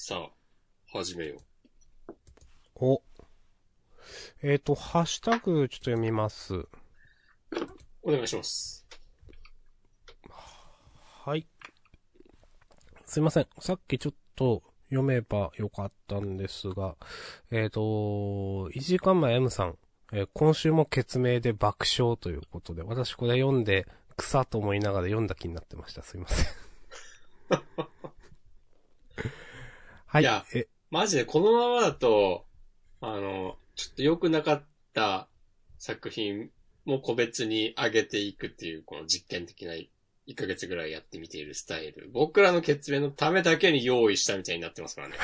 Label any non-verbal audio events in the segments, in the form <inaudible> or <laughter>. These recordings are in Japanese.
さあ、始めよお。えっ、と、ハッシュタグちょっと読みます。う。お願いします。はい。すいません。さっきちょっと読めばよかったんですが、えっ、と、1時間前 M さん、えー今週も決明で爆笑ということで、私これ読んで草と思いながら読んだ気になってました。すいません。<laughs> はい。いやえ、マジでこのままだと、あの、ちょっと良くなかった作品も個別に上げていくっていう、この実験的な1ヶ月ぐらいやってみているスタイル。僕らの決明のためだけに用意したみたいになってますからね。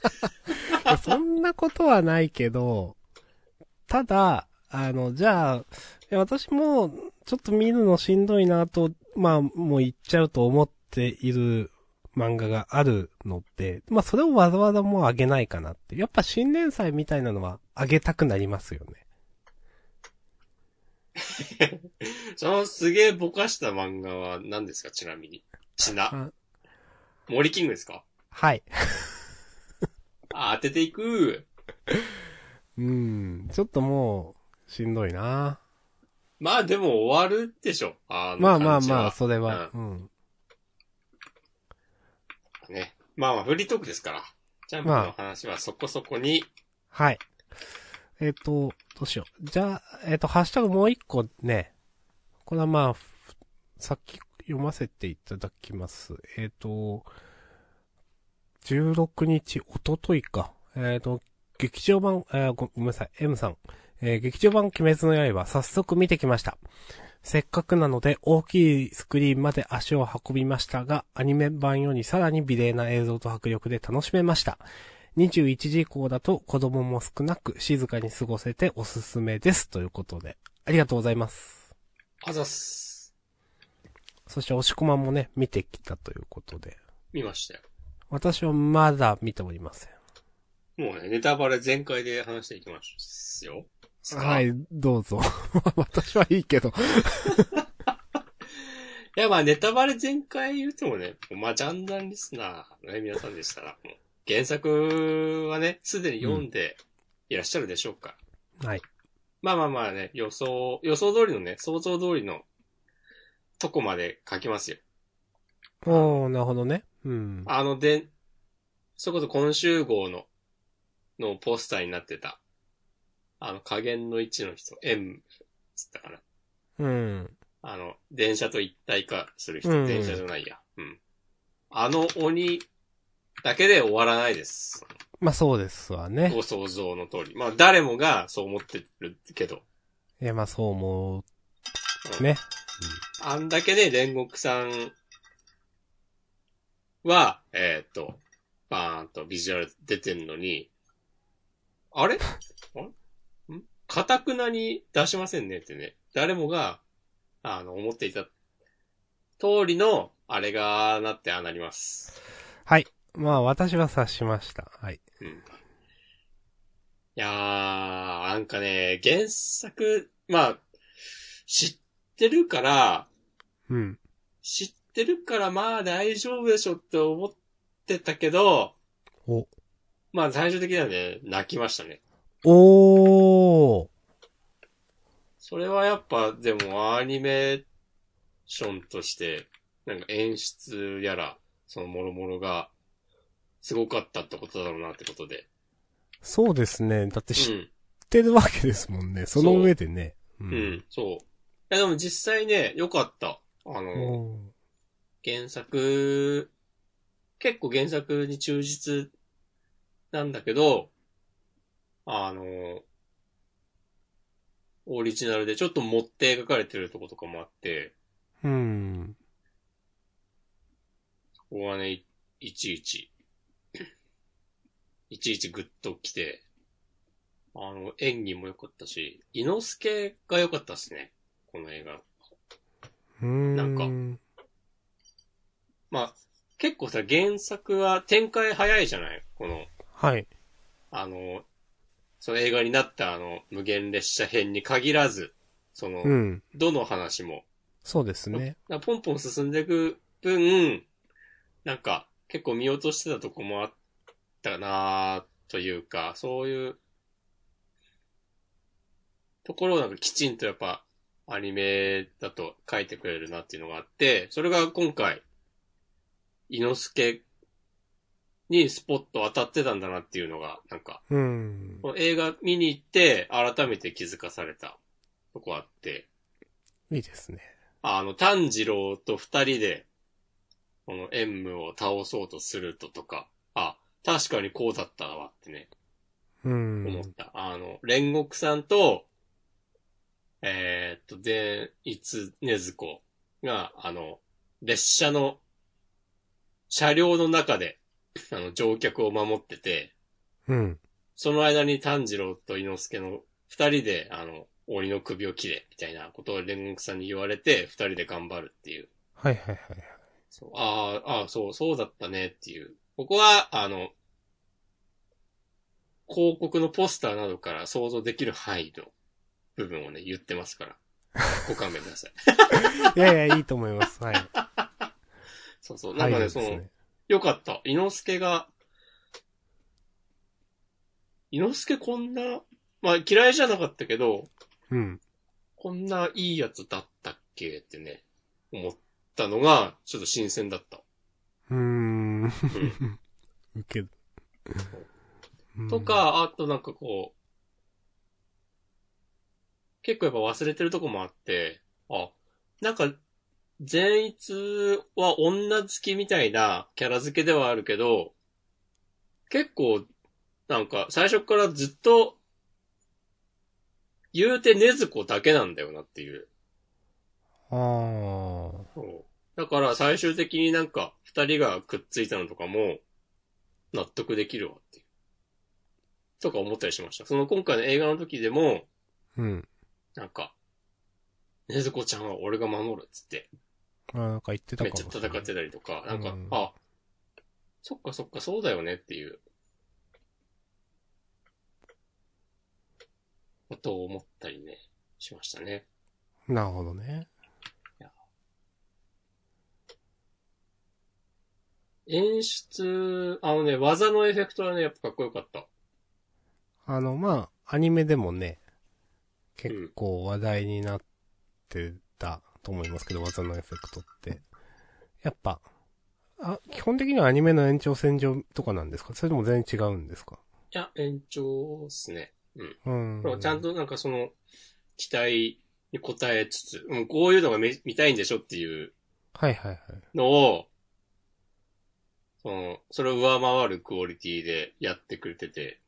<laughs> そんなことはないけど、ただ、あの、じゃあ、私も、ちょっと見るのしんどいなと、まあ、もう言っちゃうと思っている漫画があるので、まあ、それをわざわざもうあげないかなって。やっぱ新連載みたいなのはあげたくなりますよね。<laughs> そのすげえぼかした漫画は何ですか？ちなみに。ちな。あ森キングですか？はい。<laughs> あ、当てていく。うん、ちょっともう、しんどいなまあでも終わるでしょ。あのまあまあまあ、それは、うん。ね。まあまあ、フリートークですから。ジャンプの話はそこそこに、はい。えっ、と、どうしよう。じゃあ、えっ、と、ハッシュタグもう一個ね。これはまあ、さっき読ませていただきます。えっ、と、16日、おとといか。えっ、と、劇場版、えーごごめんなさい、M さん。えー劇場版鬼滅の刃、早速見てきました。せっかくなので大きいスクリーンまで足を運びましたが、アニメ版よりさらに美麗な映像と迫力で楽しめました。21時以降だと子供も少なく静かに過ごせておすすめです。ということで。ありがとうございます。あざっす。そして押し込まんもね、見てきたということで。見ましたよ。私はまだ見ておりません。もうね、ネタバレ全開で話していきますよ。は。い、どうぞ。<laughs> 私はいいけど。<laughs> いや、まあ、ネタバレ全開言うてもね、まあ、ジャンダンリスナーのね、皆さんでしたら、原作はね、すでに読んでいらっしゃるでしょうか。はい。まあまあまあね、予想、予想通りのね、想像通りのとこまで書きますよ。おー、なるほどね。うん。あの、で、それこそ今週号の、のポスターになってた、あの、加減の1の人、M、つったかな。うん。あの、電車と一体化する人、うん電車じゃないや。うん。あの鬼だけで終わらないです。まあそうですわね。ご想像の通り。まあ誰もがそう思ってるけど。いや、まあそう思う。ね。あんだけね、煉獄さんは、えーっと、バーンとビジュアル出てんのに、あれ？かたくなに出しませんねってね。誰もが、あの、思っていた通りの、あれがなってああなります。はい。まあ私は察しました。はい。うん。いやー、なんかね、原作、まあ、知ってるから、うん。知ってるからまあ大丈夫でしょって思ってたけど、お。まあ最終的にはね、泣きましたね。おー。それはやっぱでもアニメーションとして、なんか演出やら、その諸々が、すごかったってことだろうなってことで。そうですね。だってう知っん。てるわけですもんね。その上でね。ううん。そう。いやでも実際ね、良かった。あの、原作、結構原作に忠実なんだけど、あの、オリジナルでちょっと持って描かれてるとことかもあって、うん。ここはね、いいちいち、いちいちグッと来て、あの、演技も良かったし、伊之助が良かったですね。この映画。うーん。なんかまあ、結構さ、原作は展開早いじゃない？この、はい。あの、その映画になったあの、無限列車編に限らず、その、うん。どの話も、そうですね。ポンポン進んでいく分、なんか、結構見落としてたとこもあったなというか、そういうところをなんかきちんとやっぱアニメだと書いてくれるなっていうのがあって、それが今回、伊之助にスポット当たってたんだなっていうのが、なんか、うん。この映画見に行って改めて気づかされたとこあって、いいですね。あの、炭治郎と二人で、この縁武を倒そうとするととか、あ、確かにこうだったわってね、うん。思った。あの、煉獄さんと、えーっと、で、いつねずこが、あの、列車の、車両の中で、あの、乗客を守ってて、うん。その間に炭治郎と伊之助の二人で、あの、鬼の首を切れ、みたいなことを煉獄さんに言われて、二人で頑張るっていう。はいはいはい。そうああ、ああ、そう、そうだったねっていう。ここは、あの、広告のポスターなどから想像できる範囲の部分をね、言ってますから。ご勘弁ください。<laughs> いやいや、いいと思います。はい。<laughs> そうそう。なんかね、はいその、ですね。よかった。伊之助が、伊之助こんな、まあ嫌いじゃなかったけど、うん。こんないいやつだったっけってね、思ったのが、ちょっと新鮮だった。うーん。うん <laughs> ウケる。うんと、か、あとなんかこう、結構やっぱ忘れてるとこもあって、あ、なんか、善逸は女好きみたいなキャラ付けではあるけど、結構、なんか最初からずっと、言うてねずこだけなんだよなっていう。ああ。そうだから最終的になんか二人がくっついたのとかも納得できるわっていう。とか思ったりしました。その今回の映画の時でも、うん。なんか、ねずこちゃんは俺が守るっつって、あなんか言ってためっちゃかもしれない。戦ってたりとか、なんか、うんあ、そっかそっかそうだよねっていう、ことを思ったりね、しましたね。なるほどね。演出、あのね、技のエフェクトはね、やっぱかっこよかった。あの、まあ、アニメでもね、結構話題になってたと思いますけど、技のエフェクトって。やっぱ、あ、基本的にはアニメの延長線上とかなんですか？それとも全然違うんですか？いや、延長っすね。うん。うん。ちゃんとなんかその、期待に応えつつ、うん、こういうのが見見たいんでしょっていうはいはいはい。のを、その、それを上回るクオリティでやってくれてて、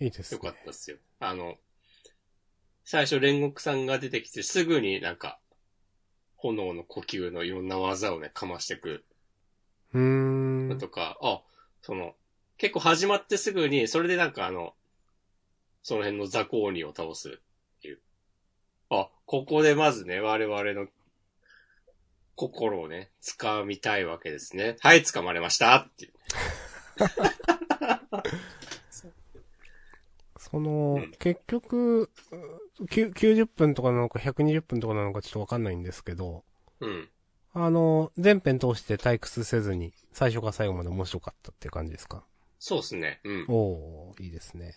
いいですね。よかったっすよ。あの、最初煉獄さんが出てきてすぐになんか、炎の呼吸のいろんな技をね、かましてくうーん。のとか、あ、その、結構始まってすぐに、それでなんかあの、その辺の雑魚鬼を倒すっていう。あ、ここでまずね、我々の心をね、掴みたいわけですね。はい、掴まれましたっていう。<laughs> その、うん結局、うきゅ90分とかなのか120分とかなのかちょっとわかんないんですけど、うん。あの、全編通して退屈せずに、最初から最後まで面白かったっていう感じですか？そうですね。うん。おー、いいですね。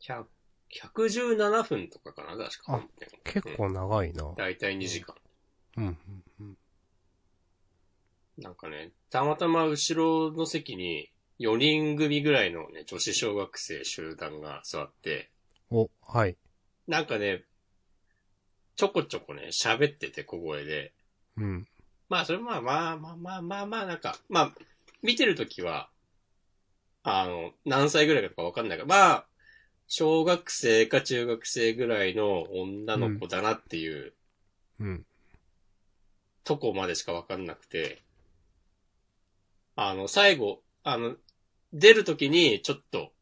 100 117分とかかな、確か。あ結構長いな。だいたい2時間。うん、うん、うん。なんかね、たまたま後ろの席に4人組ぐらいのね、女子小学生集団が座って、お、はい。なんかね、ちょこちょこね、喋ってて小声で。うん。まあ、それまあまあまあまあまあまあ、なんか、まあ、見てるときは、あの、何歳ぐらいかわかんないから、まあ、小学生か中学生ぐらいの女の子だなっていううん。とこまでしかわかんなくて、あの、最後、あの、出るときにちょっと、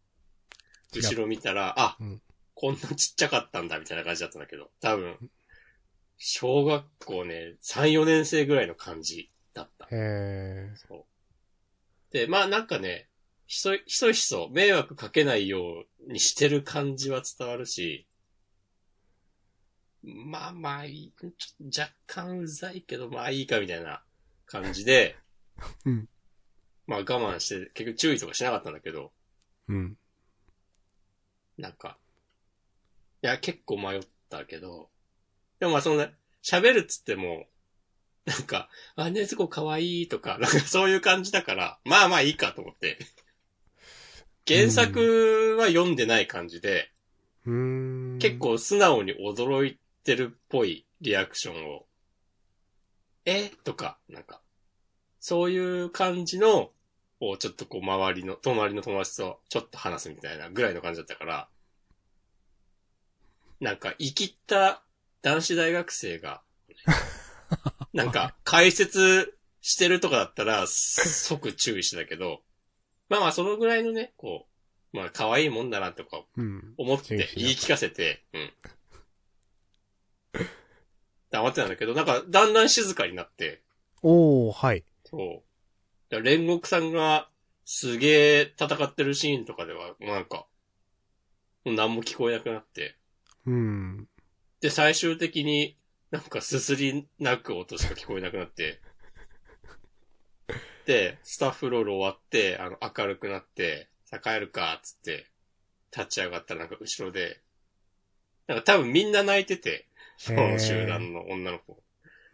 後ろ見たら、あ、うん。こんなちっちゃかったんだ、みたいな感じだったんだけど、多分、小学校ね、3、4年生ぐらいの感じだった。へそう。で、まあなんかね、ひそ、ひそひそ迷惑かけないようにしてる感じは伝わるし、まあまあいい、ちょっと若干うざいけど、まあいいかみたいな感じで、<laughs> うんまあ我慢して、結局注意とかしなかったんだけど、うん。なんか、いや、結構迷ったけど、でもまあそのね、喋るっつっても、なんか、あ、ねずこかわいいとか、なんかそういう感じだから、まあまあいいかと思って。原作は読んでない感じで、うーん。結。構素直に驚いてるっぽいリアクションを、え？とか、なんか、そういう感じの、をちょっとこう周りの、隣の友達とちょっと話すみたいなぐらいの感じだったから、なんか生きった男子大学生が、<laughs> なんか解説してるとかだったら即注意してたけど、まあまあそのぐらいのね、こう、まあ可愛いもんだなとかうん。思って言い聞かせて、うん。黙ってたんだけど、なんかだんだん静かになって、おー、はい。そう。だから煉獄さんがすげえ戦ってるシーンとかでは、なんか、もう何も聞こえなくなって、うん。で、最終的になんかすすり泣く音しか聞こえなくなって、で、スタッフロール終わって、あの、明るくなって、さあ帰るか、つって、立ち上がったらなんか後ろで、なんか多分みんな泣いてて、その集団の女の子。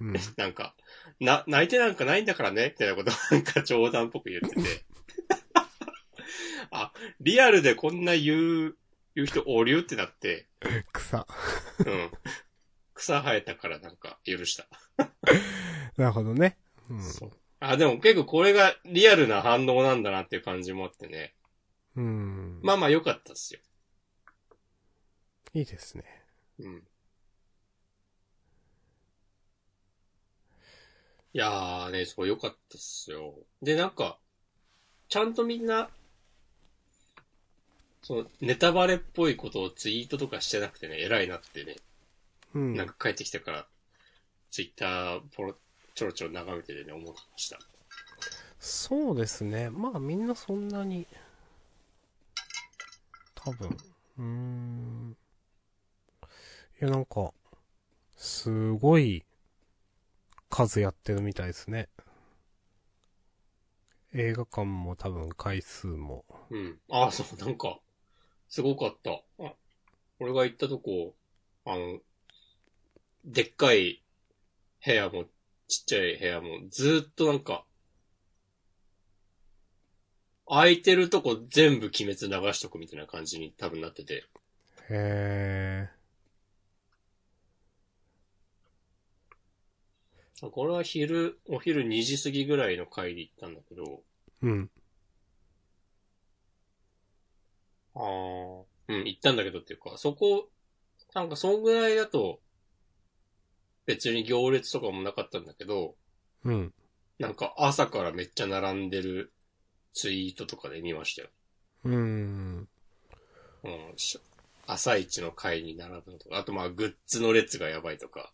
うん。<laughs> なんか、な、泣いてなんかないんだからね、みたいなことをなんか冗談っぽく言ってて。あ、リアルでこんな言う、言う人おりゅうってなって、草。うん。草生えたからなんか許した。<laughs> なるほどね。うん。そうあ、でも結構これがリアルな反応なんだなっていう感じもあってね。うん。まあまあ良かったっすよ。いいですね。うん。いやーね、そう良かったっすよ。で、なんか、ちゃんとみんな、その、ネタバレっぽいことをツイートとかしてなくてね、偉いなってね、うん。なんか帰ってきてから、ツイッターポロ、ちょろちょろ眺めててね、思いました。そうですね。まあみんなそんなに、多分。うーん。いやなんか、すごい数やってるみたいですね。映画館も多分回数も。うん。ああ、そう、なんか、すごかった。あ俺が行ったとこ、あの、でっかい部屋も、ちっちゃい部屋も、ずーっとなんか、空いてるとこ全部鬼滅流しとくみたいな感じに多分なってて。へあこれは昼、お昼2時過ぎぐらいの回で行ったんだけど、ー。うん。ああ、うん、行ったんだけどっていうか、そこ、なんかそんぐらいだと、別に行列とかもなかったんだけど、うん。なんか朝からめっちゃ並んでるツイートとかで見ましたよ。うーん。うん、し朝一の会に並ぶのとか、あとまあグッズの列がやばいとか。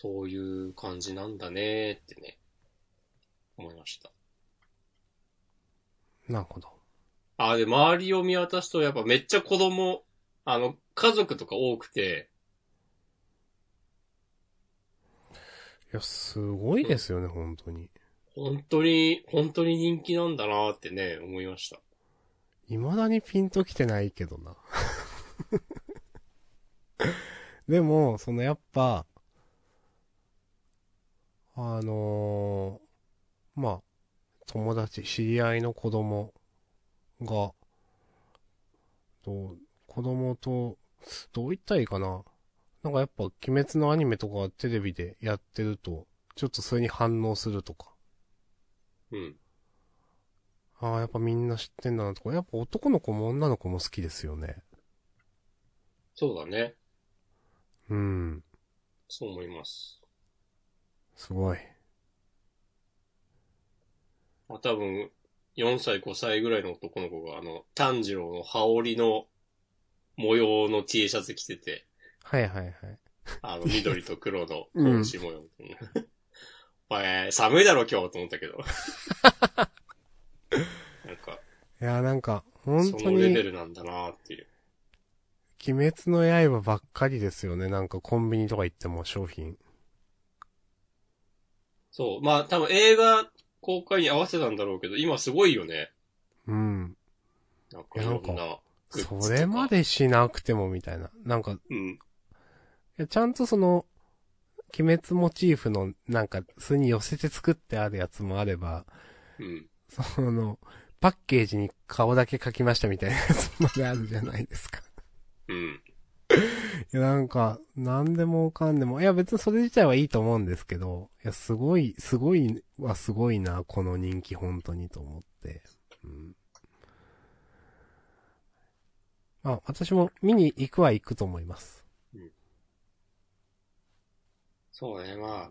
そういう感じなんだねーってね、思いました。なるほど。あ、で、周りを見渡すとやっぱめっちゃ子供、あの、家族とか多くて、いや、すごいですよね、本当に。本当に、本当に人気なんだなーってね、思いました。未だにピンときてないけどな。<laughs> でも、そのやっぱ、あのーまあ、友達、知り合いの子供が、と、子供と、どう言ったらいいかな。なんかやっぱ、鬼滅のアニメとかテレビでやってると、ちょっとそれに反応するとか。うん。ああ、やっぱみんな知ってんだなとか、やっぱ男の子も女の子も好きですよね。そうだね。うん。そう思います。すごい。まあ、多分、4歳、5歳ぐらいの男の子が、あの、炭治郎の羽織の模様の T シャツ着てて、はいはいはい。あの、緑と黒の <laughs> うん格子模様。<laughs> お前、寒いだろ今日と思ったけど。<laughs> なんか、いや、なんか、本そ当のレベに、ルなんだなっていう。鬼滅の刃ばっかりですよね。なんかコンビニとか行っても商品。そう。まあ多分映画公開に合わせたんだろうけど、今すごいよね。うん。なんかいろんいやなグッズとか。それまでしなくてもみたいな。なんか、いうん。やちゃんとその、鬼滅モチーフの、なんか、巣に寄せて作ってあるやつもあれば、うん。その、パッケージに顔だけ描きましたみたいなやつまであるじゃないですか。うん。いや、なんか、なんでもかんでも、いや別にそれ自体はいいと思うんですけど、いや、すごい、すごいはすごいな、この人気本当にと思って。うん。まあ、私も見に行くは行くと思います。そうね、まあ、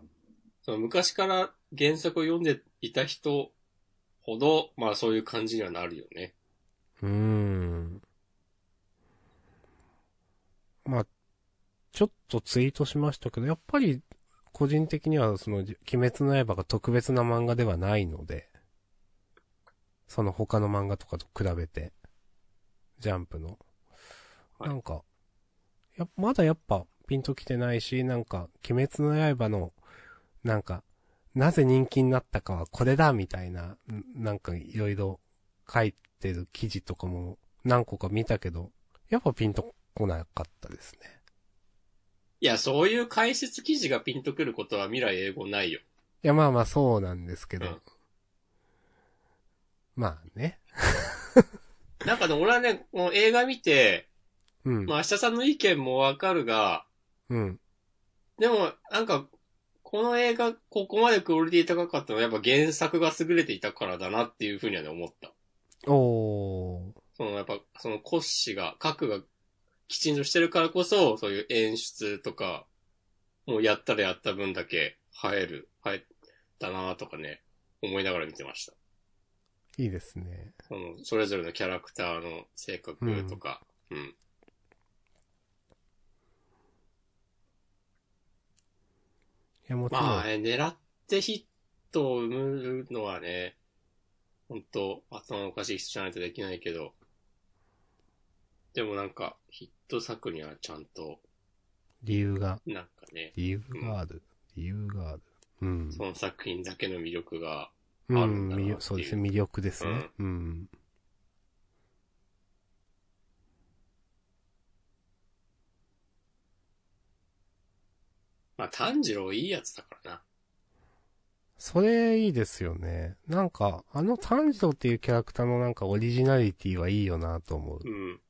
その昔から原作を読んでいた人ほど、まあそういう感じにはなるよね。うーん。まあ、ちょっとツイートしましたけど、やっぱり、個人的にはその、鬼滅の刃が特別な漫画ではないので、その他の漫画とかと比べて、ジャンプの。はいなんか、や、まだやっぱピンときてないし、なんか、鬼滅の刃の、なんか、なぜ人気になったかはこれだみたいな、んなんかいろいろ書いてる記事とかも何個か見たけど、やっぱピンとこなかったですね。いや、そういう解説記事がピンとくることは未来英語ないよ。いや、まあまあそうなんですけど。うんまあね。<laughs> なんかね、俺はね、この映画見て、うん。まあ明日さんの意見もわかるが、うん。でも、なんか、この映画、ここまでクオリティ高かったのはやっぱ原作が優れていたからだなっていうふうにはね、思った。おー。そのやっぱ、その骨子が、核がきちんとしてるからこそ、そういう演出とか、もうやったらやった分だけ映える、映えたなとかね、思いながら見てました。いいですね。その、それぞれのキャラクターの性格とか、うん。いや、もちろん。まあ、ね、狙ってヒットを生むのはね、本当頭のおかしい人じゃないとできないけど、でもなんか、ヒット作にはちゃんと、理由が、なんかね、理由がある。理由がある。うん。その作品だけの魅力が、うん、あるんだなっていう魅力そうですね、魅力ですね。うん。まあ、炭治郎いいやつだからな。それいいですよね。なんか、あの炭治郎っていうキャラクターのなんかオリジナリティはいいよなと思う。うん。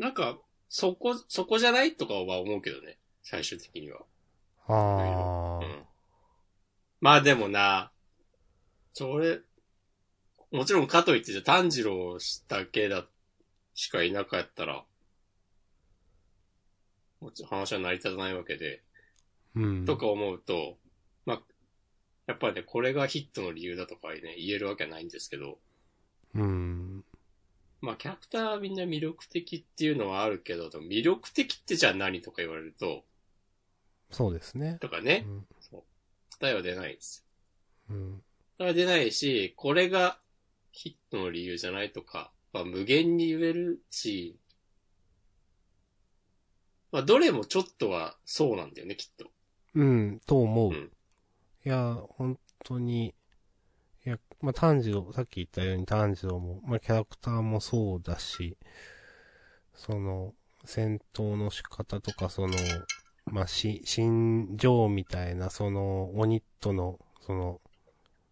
なんか、そこ、そこじゃないとかは思うけどね。最終的には。ああ、うん。まあでもな、それ、もちろんかといってじゃあ炭治郎だけだ、しかいなかったら、もちろん話は成り立たないわけで、うん。とか思うと、まあ、やっぱりね、これがヒットの理由だとかね、言えるわけはないんですけど、うん。まあ、キャラクターはみんな魅力的っていうのはあるけど、魅力的ってじゃあ何とか言われると、そうですね。とかね、うん。答えは出ないんですよ。うん。答えは出ないし、これがヒットの理由じゃないとか、まあ、無限に言えるし、まあ、どれもちょっとはそうなんだよね、きっと。うん、と思う。うんいや、本当に、いや、まあ、炭治郎、さっき言ったように炭治郎も、まあ、キャラクターもそうだし、その、戦闘の仕方とか、その、まあ、し、心情みたいな、その、鬼との、その、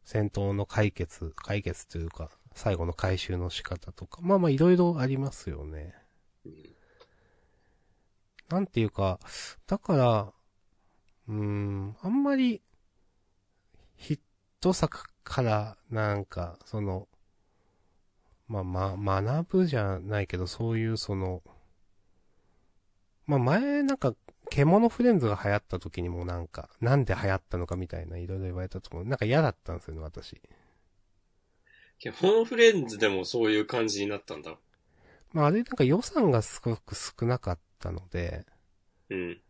戦闘の解決、解決というか、最後の回収の仕方とか、まあまあ、いろいろありますよね。なんていうか、だから、うーん、あんまり、ヒット作から、なんか、その、まあ、ま、学ぶじゃないけど、そういうその、まあ、前、なんか、獣フレンズが流行った時にもなんか、なんで流行ったのかみたいな、いろいろ言われたと思う。なんか嫌だったんですよね、私。獣フレンズでもそういう感じになったんだ。まあ、あれなんか予算がすごく少なかったので、うん。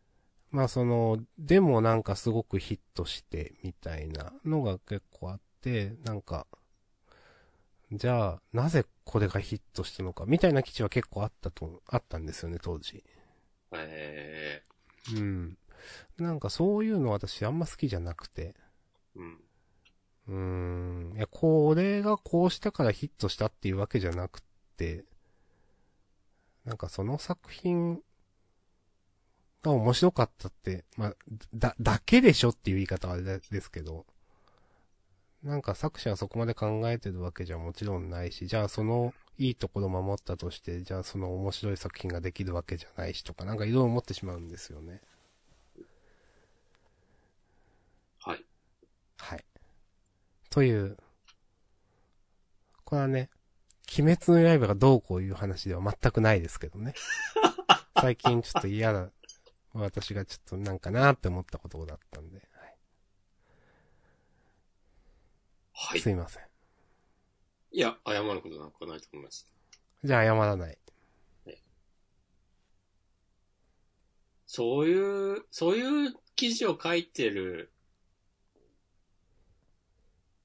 まあその、でもなんかすごくヒットして、みたいなのが結構あって、なんか、じゃあ、なぜこれがヒットしたのか、みたいな記事は結構あったと、あったんですよね、当時。えうん。なんかそういうの私あんま好きじゃなくて。うん。うーん。いや、これがこうしたからヒットしたっていうわけじゃなくて、なんかその作品が面白かったって、まあ、だ、だけでしょっていう言い方はあれですけど、なんか作者はそこまで考えてるわけじゃもちろんないし、じゃあそのいいところ守ったとして、じゃあその面白い作品ができるわけじゃないしとか、なんかいろいろ思ってしまうんですよね。はい。はい。という、これはね、鬼滅の刃がどうこういう話では全くないですけどね。<laughs> 最近ちょっと嫌だ。私がちょっとなんかなって思ったことだったんで。はいはいす。いません。いや、謝ることなんかないと思います。じゃあ謝らない。そういう、そういう記事を書いてる、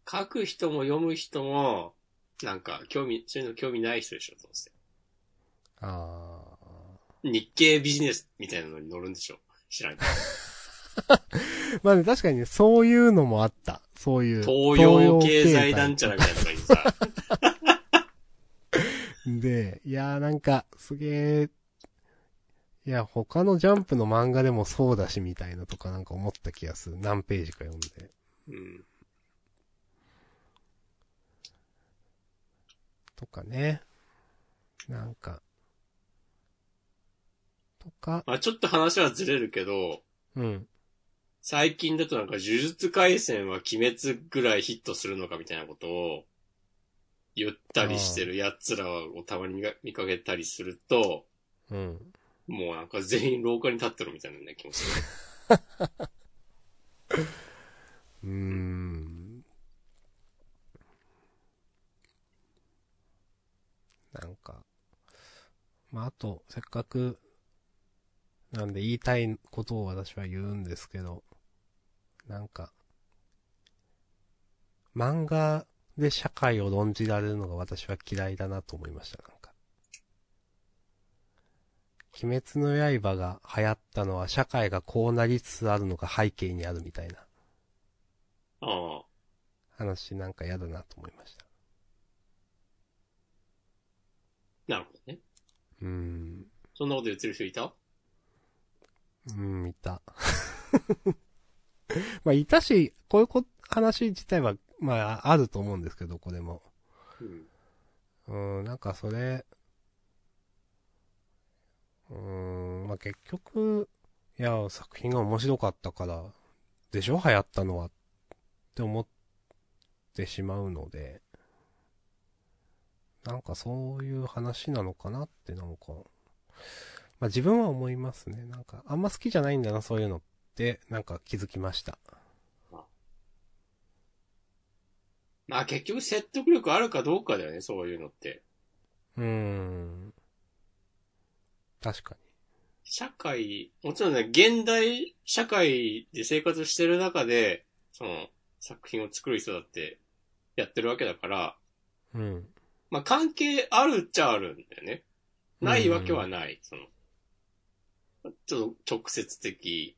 書く人も読む人も、なんか、興味、そういうの興味ない人でしょ、どうせ。あ日経ビジネスみたいなのに乗るんでしょ知らんけど。ー。まあね、確かにね、そういうのもあった。そういう。東洋経済団ちゃらみたいなのがいいさ。で、いやーなんか、すげー、いや、他のジャンプの漫画でもそうだし、みたいなとかなんか思った気がする。何ページか読んで。うん。とかね。なんか。とか、まあちょっと話はずれるけど、うん。最近だとなんか呪術回戦は鬼滅ぐらいヒットするのかみたいなことを言ったりしてる奴らをたまに見かけたりすると、うん。もうなんか全員廊下に立ってるみたいなね、気持ちする。うーん。なんか、まあ、あと、せっかく、なんで言いたいことを私は言うんですけど、なんか、漫画で社会を論じられるのが私は嫌いだなと思いました、なんか。鬼滅の刃が流行ったのは社会がこうなりつつあるのが背景にあるみたいなああ。話なんか嫌だなと思いました。なるほどね。うーん。そんなこと言ってる人いた？うん、いた。まあ、いたし、こういうこ話自体は、まあ、あると思うんですけど、これも。うん。うん、なんかそれ、うーん、まあ結局、いや、作品が面白かったから、でしょ？流行ったのは。って思ってしまうので、なんかそういう話なのかなってなんか、まあ自分は思いますね。なんか、あんま好きじゃないんだな、そういうのっ、なんか気づきました。まあ結局説得力あるかどうかだよね、そういうのって。うーん。確か社会、もちろんね、現代社会で生活してる中で、その作品を作る人だってやってるわけだから、に。うん。まあ関係あるっちゃあるんだよね。ないわけはない。その、ちょっと直接的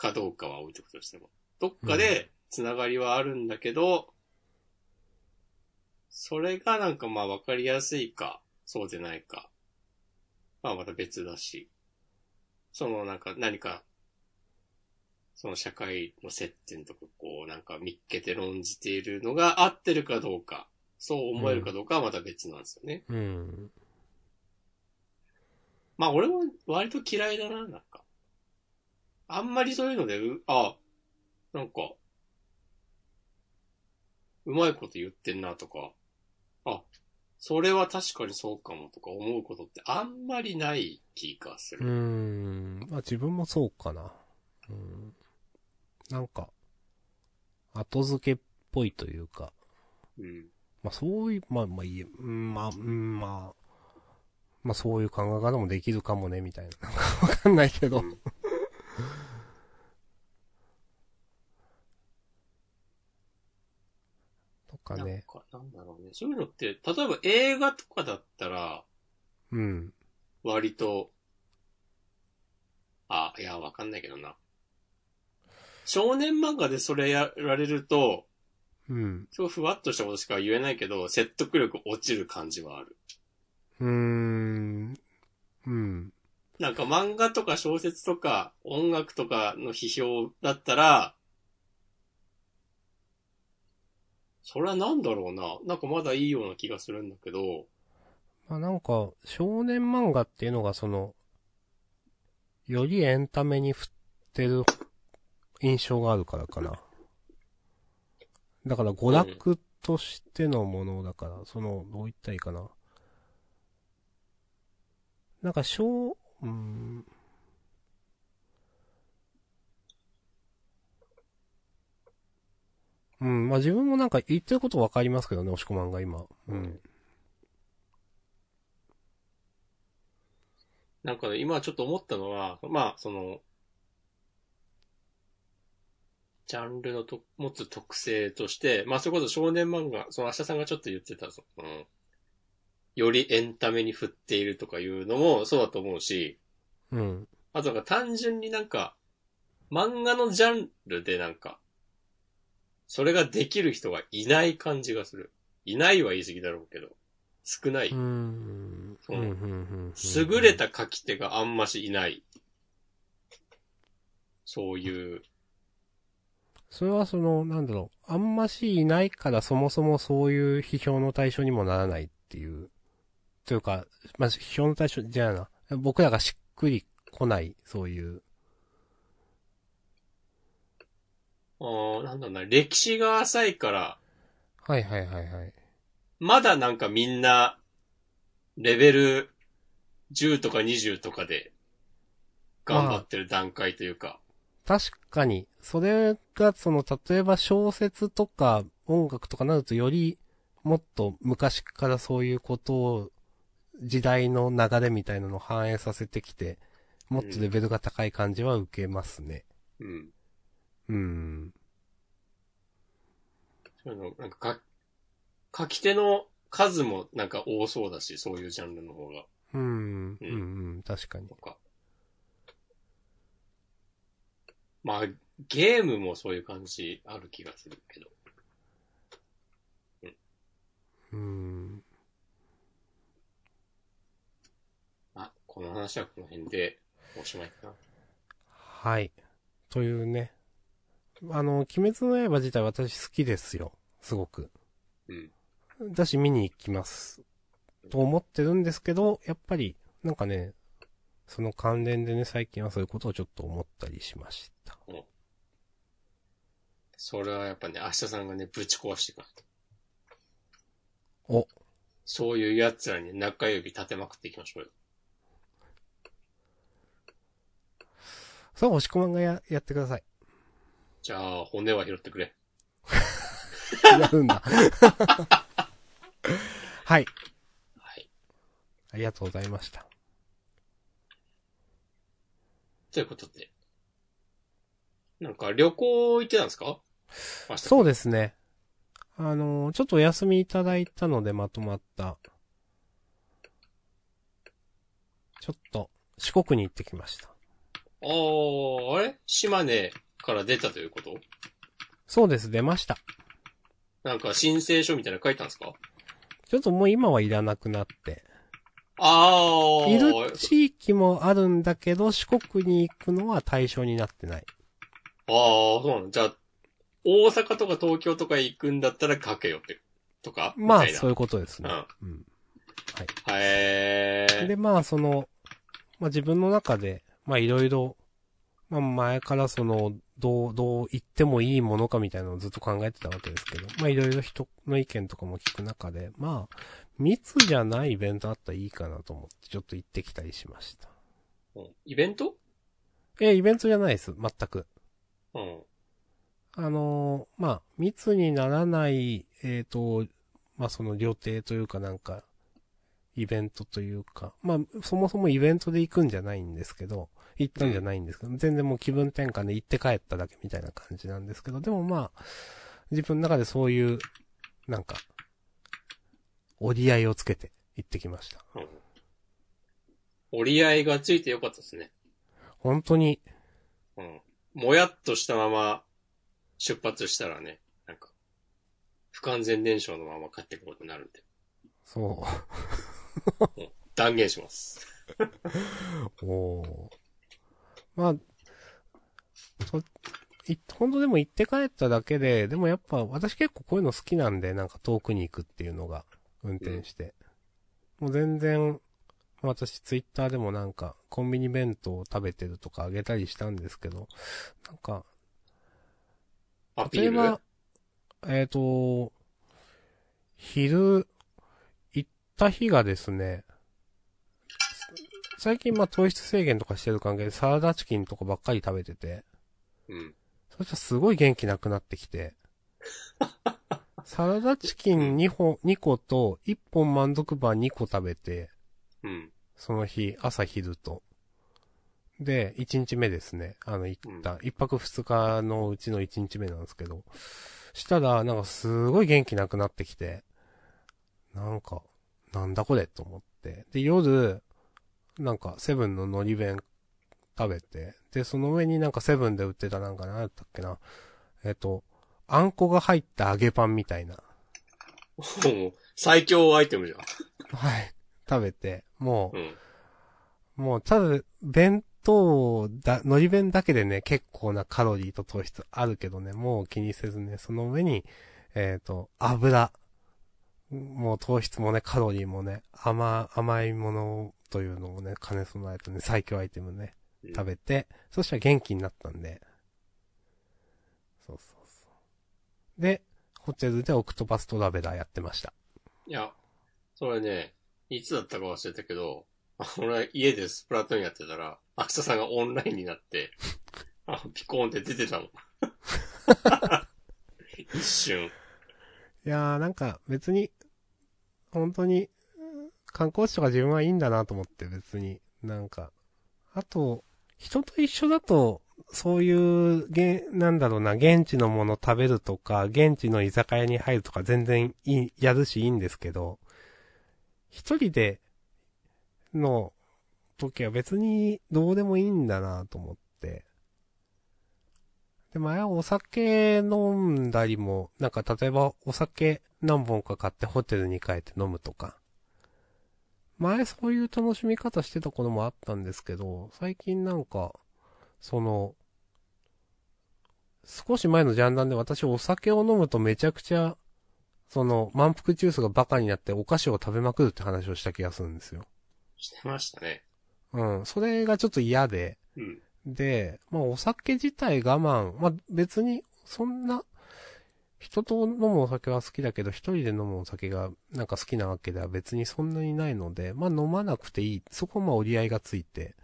かどうかは置いとくとしても。どっかでつながりはあるんだけど、それがなんかまあわかりやすいか、そうでないか。まあまた別だし。そのなんか何か、その社会の接点とかこうなんか見っけて論じているのが合ってるかどうか、そう思えるかどうかはまた別なんですよね。うん。まあ俺も割と嫌いだな、なんか。あんまりそういうので、う、あ、なんか、うまいこと言ってんなとか、あ、それは確かにそうかもとか思うことってあんまりない気がする。ん。まあ自分もそうかな。うん。なんか、後付けっぽいというか、うん。まあそういう、まあまあいいまあ、うんまあ、まあそういう考え方もできるかもね、みたいな。なんかわかんないけど。うん <laughs> とかね。なんか、なんだろうね。そういうのって、例えば映画とかだったら、うん。割と、あ、いや、わかんないけどな。少年漫画でそれやられると、うん。すごいふわっとしたことしか言えないけど、説得力落ちる感じはある。うーん。うん。なんか漫画とか小説とか音楽とかの批評だったら、それはなんだろうな。なんかまだいいような気がするんだけど、まあなんか、少年漫画っていうのがその、よりエンタメに振ってる印象があるからかな。だから娯楽としてのものだから、その、どう言ったらいいかな。なんか小、うん。うん、まあ自分もなんか言ってることわかりますけどね、押し込まんが今。うん。なんかね今ちょっと思ったのは、まあ、その、ジャンルのと持つ特性として、まあ、それこそ少年漫画、その明日さんがちょっと言ってた、その、よりエンタメに振っているとかいうのもそうだと思うし、うん。あとなんか単純になんか、漫画のジャンルでなんか、それができる人がいない感じがする。いないは言い過ぎだろうけど、少ない。うーん。そううんうんうん優れた書き手があんましいない。そういう、それはその、なんだろう、あんましいないからそもそもそういう批評の対象にもならないっていう。というか、まあ、批評の対象じゃあな。僕らがしっくり来ない、そういう。あーなんだろうな、歴史が浅いから、はいはいはいはい。まだなんかみんな、レベル10とか20とかで、頑張ってる段階というか、確かに、それがその、例えば小説とか音楽とかなるとより、もっと昔からそういうことを、時代の流れみたいなのを反映させてきて、もっとレベルが高い感じは受けますね。うん。うん。そういうの、なんかか、書き手の数もなんか多そうだし、そういうジャンルの方が。うん、うん、うんうん、確かにと。か。まあ、ゲームもそういう感じある気がするけど。うん。あ、この話はこの辺でおしまいかな。はい。というね。あの、鬼滅の刃自体私好きですよ。すごく。うん。だし見に行きます。と思ってるんですけど、やっぱり、なんかね、その関連でね、最近はそういうことをちょっと思ったりしました。それはやっぱね、明日さんがね、ぶち壊していかないと。お、そういう奴らに中指立てまくっていきましょうよ。そう、押し込まんがや、やってください。じゃあ、骨は拾ってくれ。やるんだ。はい。はい。ありがとうございました。ということで。なんか旅行行ってたんですか？そうですね。あのーちょっとお休みいただいたのでまとまった。ちょっと、四国に行ってきました。あー、あれ？島根から出たということ？そうです、出ました。なんか申請書みたいなの書いたんですか？ちょっともう今はいらなくなって。あー。いる地域もあるんだけど、四国に行くのは対象になってない。あー、そうなの。じゃあ、大阪とか東京とか行くんだったら書けよって、とか？まあ、みたいなそういうことですね。うん。うん。で、まあ、その、まあ自分の中で、まあいろいろ、まあ前からその、どう、どう言ってもいいものかみたいなのをずっと考えてたわけですけど、まあいろいろ人の意見とかも聞く中で、まあ、密じゃないイベントあったらいいかなと思って、ちょっと行ってきたりしました。うんイベント？え、イベントじゃないです、全く。うん。あのーまあ、密にならない、えっ、と、まあその旅程というかなんか、イベントというか、まあ、そもそもイベントで行くんじゃないんですけど、行ったんじゃないんですけど、全然もう気分転換で行って帰っただけみたいな感じなんですけど、でもまあ、自分の中でそういう、なんか、折り合いをつけて行ってきました。うん。折り合いがついてよかったですね。本当に、うん。もやっとしたまま出発したらね、なんか、不完全燃焼のまま帰ってくることになるんで、そう。<laughs> 断言します。<laughs> おーまあ、そ、い、本当でも行って帰っただけで、でもやっぱ私結構こういうの好きなんで、なんか遠くに行くっていうのが、運転して。もう全然、私ツイッターでもなんか、コンビニ弁当を食べてるとかあげたりしたんですけど、なんか、例えば、えっ、と、昼、行った日がですね、最近まあ糖質制限とかしてる関係でサラダチキンとかばっかり食べてて、うん。そしたらすごい元気なくなってきて、<laughs> サラダチキン2本、2個と1本満足バー2個食べて、うん。その日、朝昼と。で、1日目ですね。あの、行った、一泊二日のうちの1日目なんですけど。したら、なんかすごい元気なくなってきて、なんか、なんだこれと思って。で、夜、なんか、セブンの海苔弁食べて、で、その上になんかセブンで売ってたなんかなんだったっけな。えっと、あんこが入った揚げパンみたいな。最強アイテムじゃん。はい。食べて、もうう、ん。もう、ただ、弁当だ、海苔弁だけでね、結構なカロリーと糖質あるけどね、もう気にせずね、その上に、えっ、と、油。もう糖質もね、カロリーもね、甘、甘いものというのもね、兼ね備えたね、最強アイテムね、うん食べて、そしたら元気になったんで。そうそうそう。で、ホテルでオクトパストラベラーやってました。いや、それね、いつだったか忘れたけど、<laughs> 俺は家でスプラトゥーンやってたら、アクサさんがオンラインになって、<laughs> あピコーンって出てたもん。<laughs> 一瞬。いやーなんか別に、本当に、観光地とか自分はいいんだなと思って別に、なんか、あと、人と一緒だと、そういう、げなんだろうな、現地のもの食べるとか、現地の居酒屋に入るとか全然いい、やるしいいんですけど、一人での時は別にどうでもいいんだなと思って。で、前はお酒飲んだりも、なんか例えばお酒何本か買ってホテルに帰って飲むとか。前そういう楽しみ方してた頃もあったんですけど、最近なんか、その、少し前のジャンダンで私お酒を飲むとめちゃくちゃ、その、満腹ジュースがバカになってお菓子を食べまくるって話をした気がするんですよ。してましたね。うん。それがちょっと嫌で、うん。で、まあお酒自体我慢、まあ別にそんな、人と飲むお酒は好きだけど、一人で飲むお酒がなんか好きなわけでは別にそんなにないので、まあ飲まなくていい。そこはまあ折り合いがついて。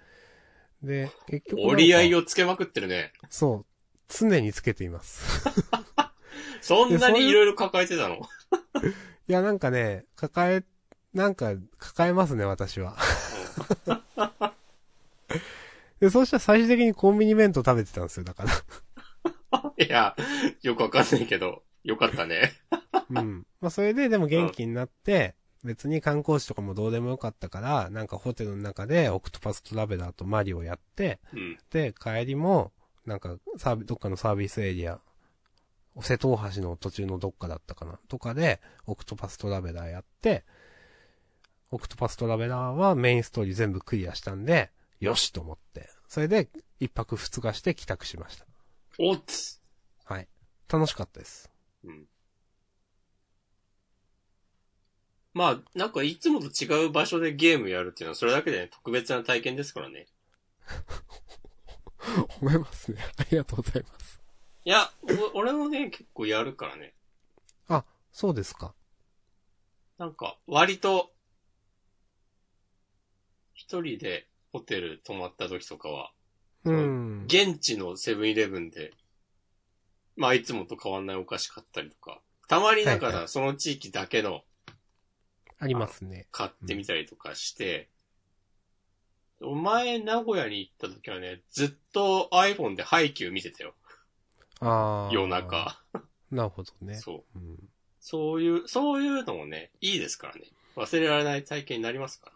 で、結局。折り合いをつけまくってるね。そう。常につけています。<laughs> そんなにいろいろ抱えてたの？いや、なんかね、抱え、なんか、抱えますね、私は。で、そうしたら最終的にコンビニ弁当食べてたんですよ、だから。<laughs> いや、よくわかんないけど、よかったね。<laughs> うん。まあ、それででも元気になって、別に観光地とかもどうでもよかったから、なんかホテルの中でオクトパストラベラーとマリオやって、うん。で、帰りも、なんかサービ、どっかのサービスエリア、瀬戸大橋の途中のどっかだったかな、とかで、オクトパストラベラーやって、オクトパストラベラーはメインストーリー全部クリアしたんで、よしと思って、それで一泊二日して帰宅しました。おっつはい。楽しかったです。うん。まあ、なんかいつもと違う場所でゲームやるっていうのは、それだけで、ね、特別な体験ですからね。<laughs> 褒めますね。ありがとうございます。いや、お俺もね、結構やるからね。あ、そうですか。なんか、割と、一人でホテル泊まった時とかは、うん。現地のセブンイレブンで、まあいつもと変わんないお菓子買ったりとか、たまにだかはいはらその地域だけのありますね。買ってみたりとかして、お前名古屋に行った時はね、ずっと iPhone でハイキュー見てたよ。ああ。夜中。なるほどね。そう。うん。そういう、そういうのもね、いいですからね。忘れられない体験になりますか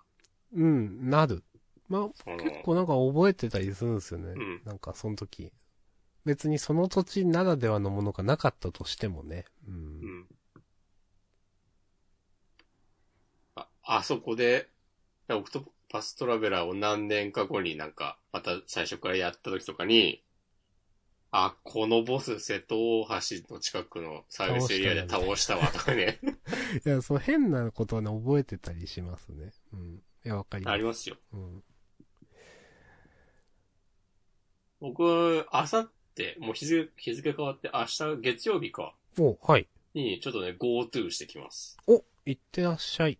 うん、なる。まあ、結構なんか覚えてたりするんですよね。うんなんかその時。別にその土地ならではのものがなかったとしてもね。う。うんん。あ、あそこで、オクトパストラベラーを何年か後になんか、また最初からやった時とかに、あ、このボス、瀬戸大橋の近くのサービスエリアで倒したわとかね。<laughs> いや、そう変なことはね、覚えてたりしますね。うん。いや、わかります。ありますよ。うん。僕、あさって、もう日付、日付変わって明日月曜日か、お、はい。に、ちょっとね、GoTo してきます。お、行ってらっしゃい。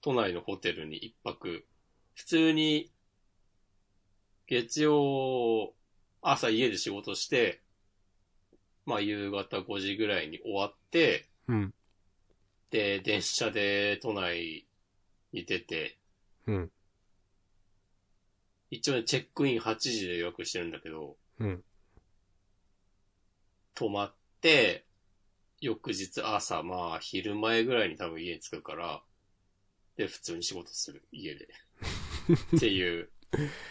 都内のホテルに一泊。普通に、月曜、朝家で仕事して、まあ夕方5時ぐらいに終わって、うん。で、電車で都内に出て、うん。一応ね、チェックイン8時で予約してるんだけど、うん。泊まって、翌日朝、まあ昼前ぐらいに多分家に着くから、で、普通に仕事する、家で。<laughs> っていう。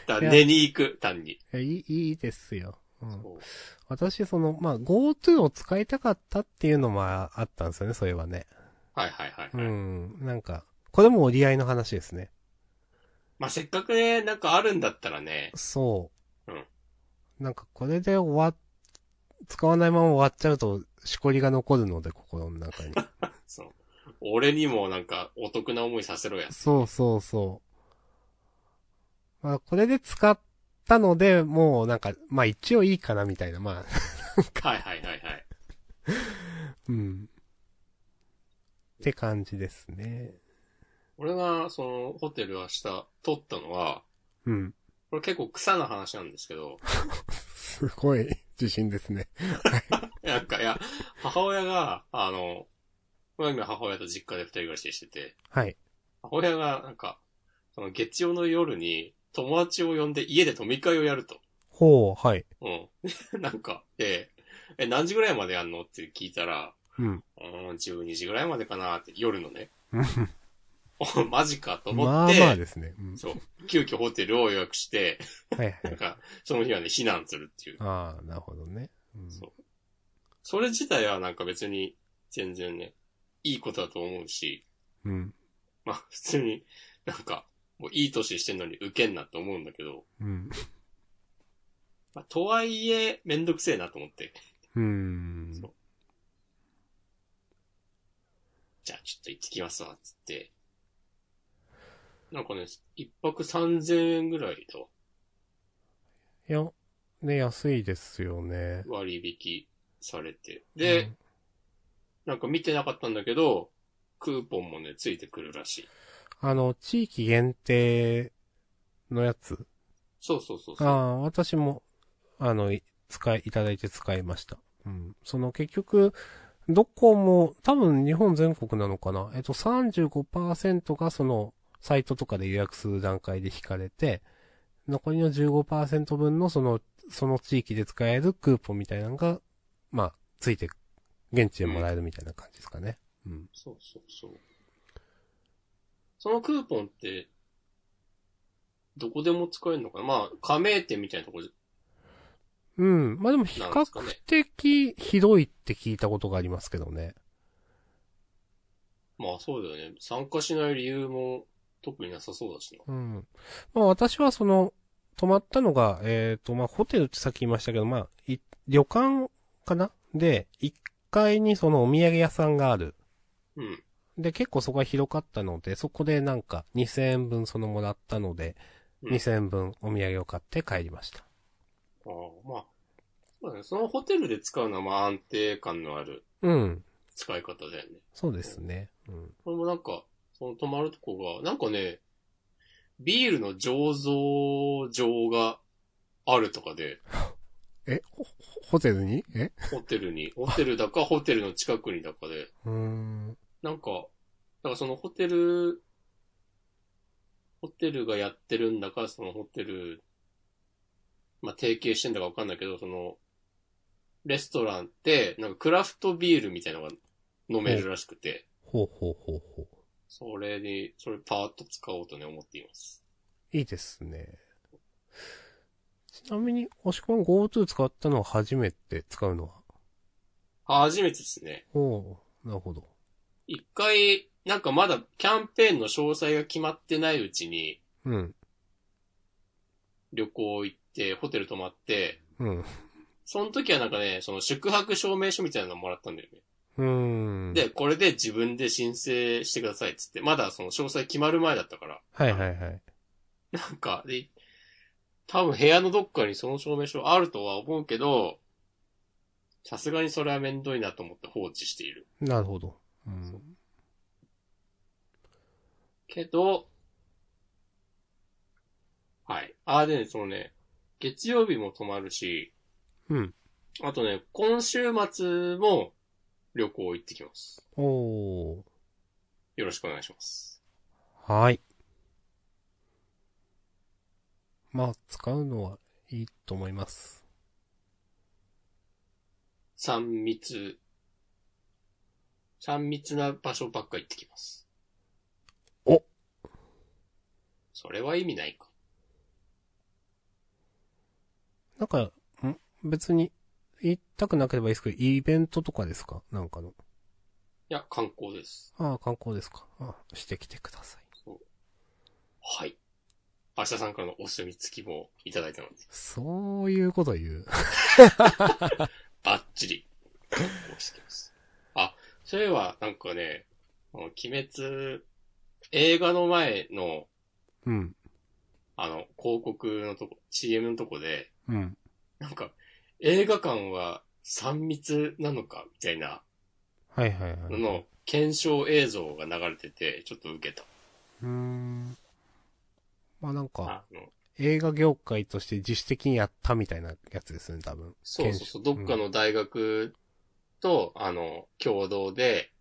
だ寝に行く、単に。いや、いい、いいですよ。うん。そう私、その、まあ、GoTo を使いたかったっていうのもあったんですよね、そういえばね。はいはいはい、うはいん。なんか、これも折り合いの話ですね。まあ、せっかくね、なんかあるんだったらね、そう。うんなんか、これで終わっ、使わないまま終わっちゃうと、しこりが残るので、心の中に。<laughs> そう。俺にもなんかお得な思いさせろや。そうそうそう。まあ、これで使ったので、もうなんか、まあ一応いいかなみたいな、まあ、はいはいはいはい。うん。って感じですね。俺が、その、ホテル明日取ったのは、うん。これ結構草な話なんですけど、すごい自信ですね。<laughs> なんか、いや、母親が、あの、まあ今母親と実家で二人暮らししてて、はい。母親が、なんか、その月曜の夜に友達を呼んで家で飲み会をやると。ほう、はい。うん。<laughs> なんか、で、え、何時ぐらいまでやんの？って聞いたら、うん。うーん、12時ぐらいまでかなって、夜のね。うんおマジかと思まあって、まあですね。うん。そう、急遽ホテルを予約して、はいはい。なんか、その日はね、避難するっていう。ああ、なるほどね。うん、そうそれ自体はなんか別に、全然ね、いいことだと思うし、うん。まあ普通に、なんか、もういい年してんのに受けんなって思うんだけど、うん。まあ、とはいえ、めんどくせえなと思って、うん。そうじゃあちょっと行ってきますわ、つって。なんかね、一泊3000円ぐらいだわ。いや、ね、安いですよね。割引されて。で、なんか見てなかったんだけど、クーポンもね、ついてくるらしい。あの、地域限定のやつ？そうそうそうそう。ああ、私も、あの、い使い、いただいて使いました。うん。その結局、どこも、多分日本全国なのかな？えっと、35%がその、サイトとかで予約する段階で引かれて、残りの15%分のその、その地域で使えるクーポンみたいなのが、まあ、ついて、現地でもらえるみたいな感じですかね。うん。そうそうそう。そのクーポンって、どこでも使えるのかな？まあ、加盟店みたいなところで、うん。まあでも比較的広いって聞いたことがありますけどね。まあそうだよね。参加しない理由も特になさそうだしな。うん。まあ私はその、泊まったのが、えっ、と、まあホテルってさっき言いましたけど、まあ、い旅館かな？で、1階にそのお土産屋さんがある。うん。で、結構そこが広かったので、そこでなんか2000円分そのもらったので、うん2000円分お土産を買って帰りました。ああ、まあ。そうだね。そのホテルで使うのはまあ安定感のあるうん。使い方だよね。そうですね。うん。これもなんか、その泊まるとこが、なんかね、ビールの醸造場があるとかで、<laughs> え、ホホテルに？え？ホテルに、ホテルだかホテルの近くにだかで、<laughs> うーん。なんか、だからそのホテル、ホテルがやってるんだか、そのホテル、まあ、提携してんだかわかんないけど、その、レストランって、なんかクラフトビールみたいなのが飲めるらしくて、ほうほうほうほう。それに、それパーッと使おうとね、思っています。いいですね。ちちなみに、押し込み GoTo 使ったのは初めて使うのは？初めてですね。おおなるほど。一回、なんかまだキャンペーンの詳細が決まってないうちにうん。旅行行って、ホテル泊まって、うん。その時はなんかね、その宿泊証明書みたいなのもらったんだよね。うーん。で、これで自分で申請してくださいっつって、まだその詳細決まる前だったから、はいはいはい。なんか、で、多分部屋のどっかにその証明書あるとは思うけど、さすがにそれはめんどいなと思って放置している。なるほど。うん。けど、はい。あ、でね、そのね、月曜日も泊まるし、うん。あとね、今週末も旅行行ってきます。おー。よろしくお願いします。はい。まあ、使うのはいいと思います。三密、三密な場所ばっか行ってきます。おそれは意味ないか。なんか、ん？別に、言いたくなければいいですけど、イベントとかですか？なんかの。いや、観光です。ああ、観光ですか。ああしてきてください。はい。明日さんからのお墨付きもいただいたので、そういうこと言う。バッチリ、してきます。あ、そういえば、なんかね、鬼滅、映画の前の、うん。あの、広告のとこ、CM のとこで、うん。なんか、映画館は3密なのかみたいなはいはいはい。のの検証映像が流れてて、ちょっと受けた。うーん。まあなんか、あの、映画業界として自主的にやったみたいなやつですね、多分。そうそうそう、どっかの大学と、あの、共同で、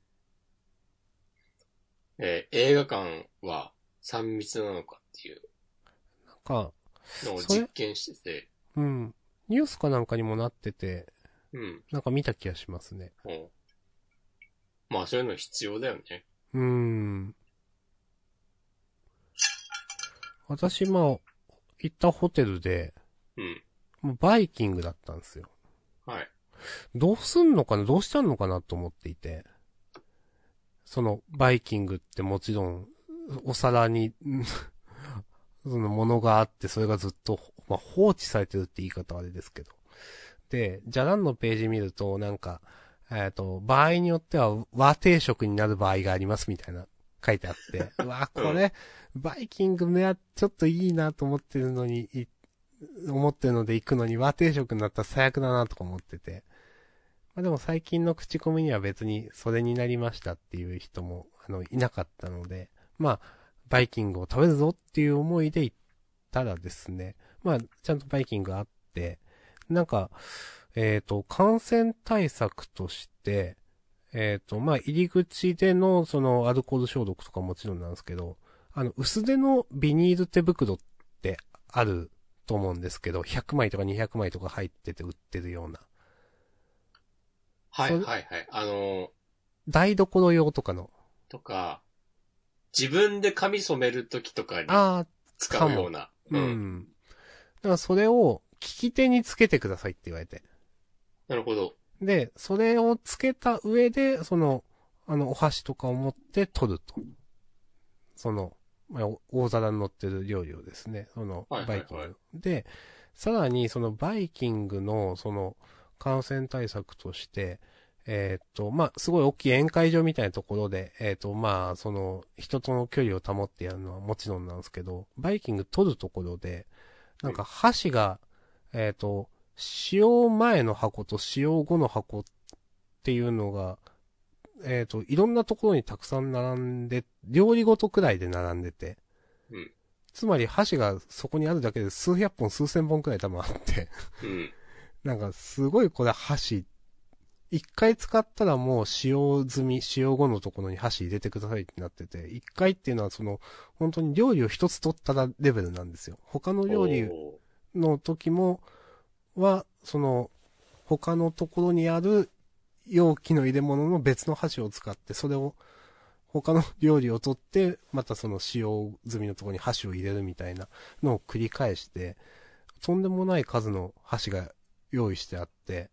えー映画館は3密なのかっていうなんか、のをそれ実験してて、うん。ニュースかなんかにもなってて、うん。なんか見た気がしますね。うんまあそういうの必要だよね。うーん。私、まあ、行ったホテルで、うん。バイキングだったんですよ。はい。どうすんのかなどうしたんのかなと思っていて。その、バイキングってもちろん、お皿に、う <laughs> んそのものがあって、それがずっと、まあ、放置されてるって言い方はあれですけど。で、じゃらんのページ見ると、なんか、えっ、と、場合によっては和定食になる場合がありますみたいな書いてあって、<laughs> うわ、これ、バイキングね、ちょっといいなと思ってるのに、い思ってるので行くのに和定食になったら最悪だなとか思ってて。まあでも最近の口コミには別にそれになりましたっていう人も、あの、いなかったので、まあ、バイキングを食べるぞっていう思いで行ったらですね、まあ、ちゃんとバイキングあって、なんか、えっ、と、感染対策として、えっ、と、まあ、入り口での、その、アルコール消毒とかもちろんなんですけど、あの、薄手のビニール手袋ってあると思うんですけど、100枚とか200枚とか入ってて売ってるような。はいはいはい。あの台所用とかの。とか、自分で髪染めるときとかにあ使うような。あ、うん。だからそれを、利き手につけてくださいって言われて。なるほど。で、それをつけた上で、その、あの、お箸とかを持って取ると。その、まあ、お大皿に乗ってる料理をですね、その、はいはいはいバイキング。で、さらに、そのバイキングの、その、感染対策として、えーっと、まあ、すごい大きい宴会場みたいなところで、えーっと、まあ、その、人との距離を保ってやるのはもちろんなんですけど、バイキング取るところで、なんか箸が、えーっと、使用前の箱と使用後の箱っていうのが、えっ、と、いろんなところにたくさん並んで、料理ごとくらいで並んでて、うん。つまり箸がそこにあるだけで数百本数千本くらい多分あって、うん。<laughs> なんかすごいこれ箸、一回使ったらもう使用済み、使用後のところに箸入れてくださいってなってて、一回っていうのはその、本当に料理を一つ取ったらレベルなんですよ。他の料理おの時も、は、その、他のところにある容器の入れ物の別の箸を使って、それを、他の料理を取って、またその使用済みのところに箸を入れるみたいなのを繰り返して、とんでもない数の箸が用意してあって、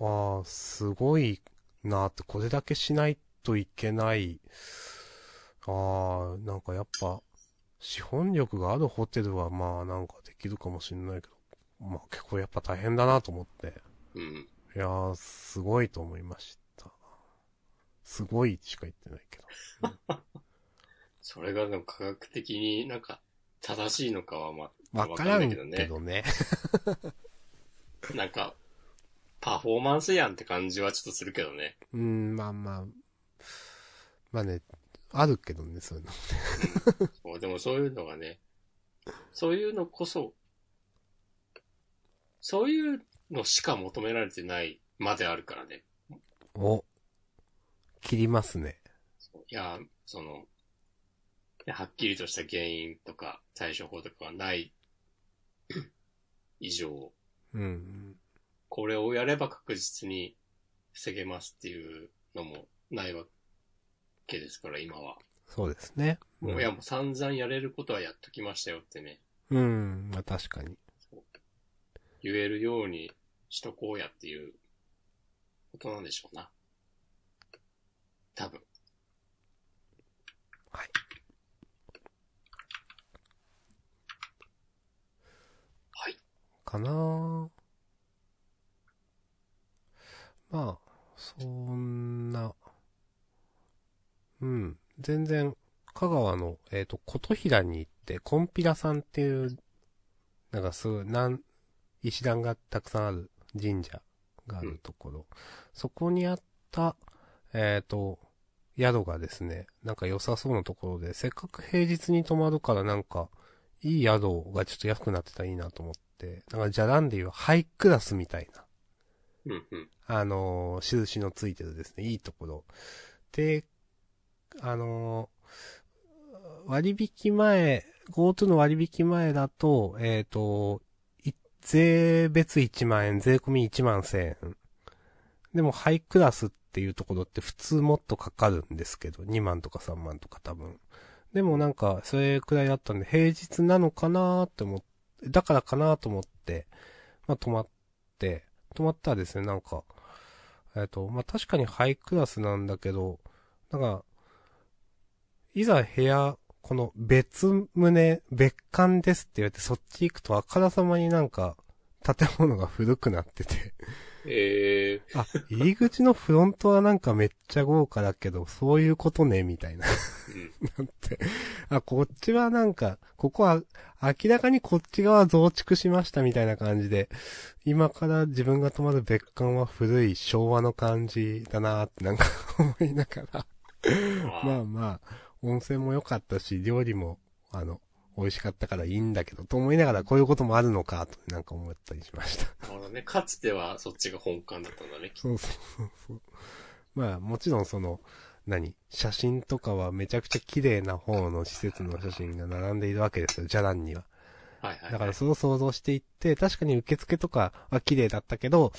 ああ、すごいなって、これだけしないといけない。ああ、なんかやっぱ、資本力があるホテルはまあなんかできるかもしれないけど、まあ結構やっぱ大変だなと思って。うん。いやー、すごいと思いました。すごいしか言ってないけど。<laughs> それがでも科学的になんか正しいのかはまあ、わからんけわどどね。<laughs> なんか、パフォーマンスやんって感じはちょっとするけどね。うん、まあまあ。まあね、あるけどね、そういうの。そうでもそういうのがね、そういうのこそ、そういうのしか求められてないまであるからね。お。切りますね。いや、その、はっきりとした原因とか対処法とかはない以上、うん。これをやれば確実に防げますっていうのもないわけですから、今は。そうですね。もういや、もう散々やれることはやっときましたよってね、うん、まあ確かに。言えるようにしとこうやっていうことなんでしょうな。多分。はい。はい。かなぁまあ、そんな、うん、全然、香川の、えっ、と、琴平に行って、コンピラさんっていう、なんかすごい、なん、石段がたくさんある神社があるところ、そこにあった、えっ、と、宿がですね、なんか良さそうなところで、せっかく平日に泊まるからなんか、いい宿がちょっと安くなってたらいいなと思って、なんかじゃらんでいうハイクラスみたいな、うんうん。あの印のついてるですね、いいところ。で、あの割引前、GoTo の割引前だと、えっ、と、税別1万円、税込み1万1000円。でも、ハイクラスっていうところって普通もっとかかるんですけど、2万とか3万とか多分。でもなんか、それくらいだったんで、平日なのかなーって思って、だからかなーと思って、まあ、泊まって、止まったらですね、なんか、えっ、と、まあ、確かにハイクラスなんだけど、なんか、いざ部屋、この別棟、別館ですって言われてそっち行くとあからさまになんか、建物が古くなってて、ええあ、入り口のフロントはなんかめっちゃ豪華だけど、そういうことね、みたいな。うん。なんて。あ、こっちはなんか、ここは明らかにこっち側増築しましたみたいな感じで、今から自分が泊まる別館は古い昭和の感じだなーってなんか <laughs> 思いながら。まあまあ、温泉も良かったし、料理も、あの、美味しかったからいいんだけど、と思いながらこういうこともあるのか、となんか思ったりしました。なるほどね。かつてはそっちが本館だったんだね。そうそうそうそう。まあ、もちろんその、何？写真とかはめちゃくちゃ綺麗な方の施設の写真が並んでいるわけですよ、じゃらんには。はいはい。だからそれを想像していって、確かに受付とかは綺麗だったけど、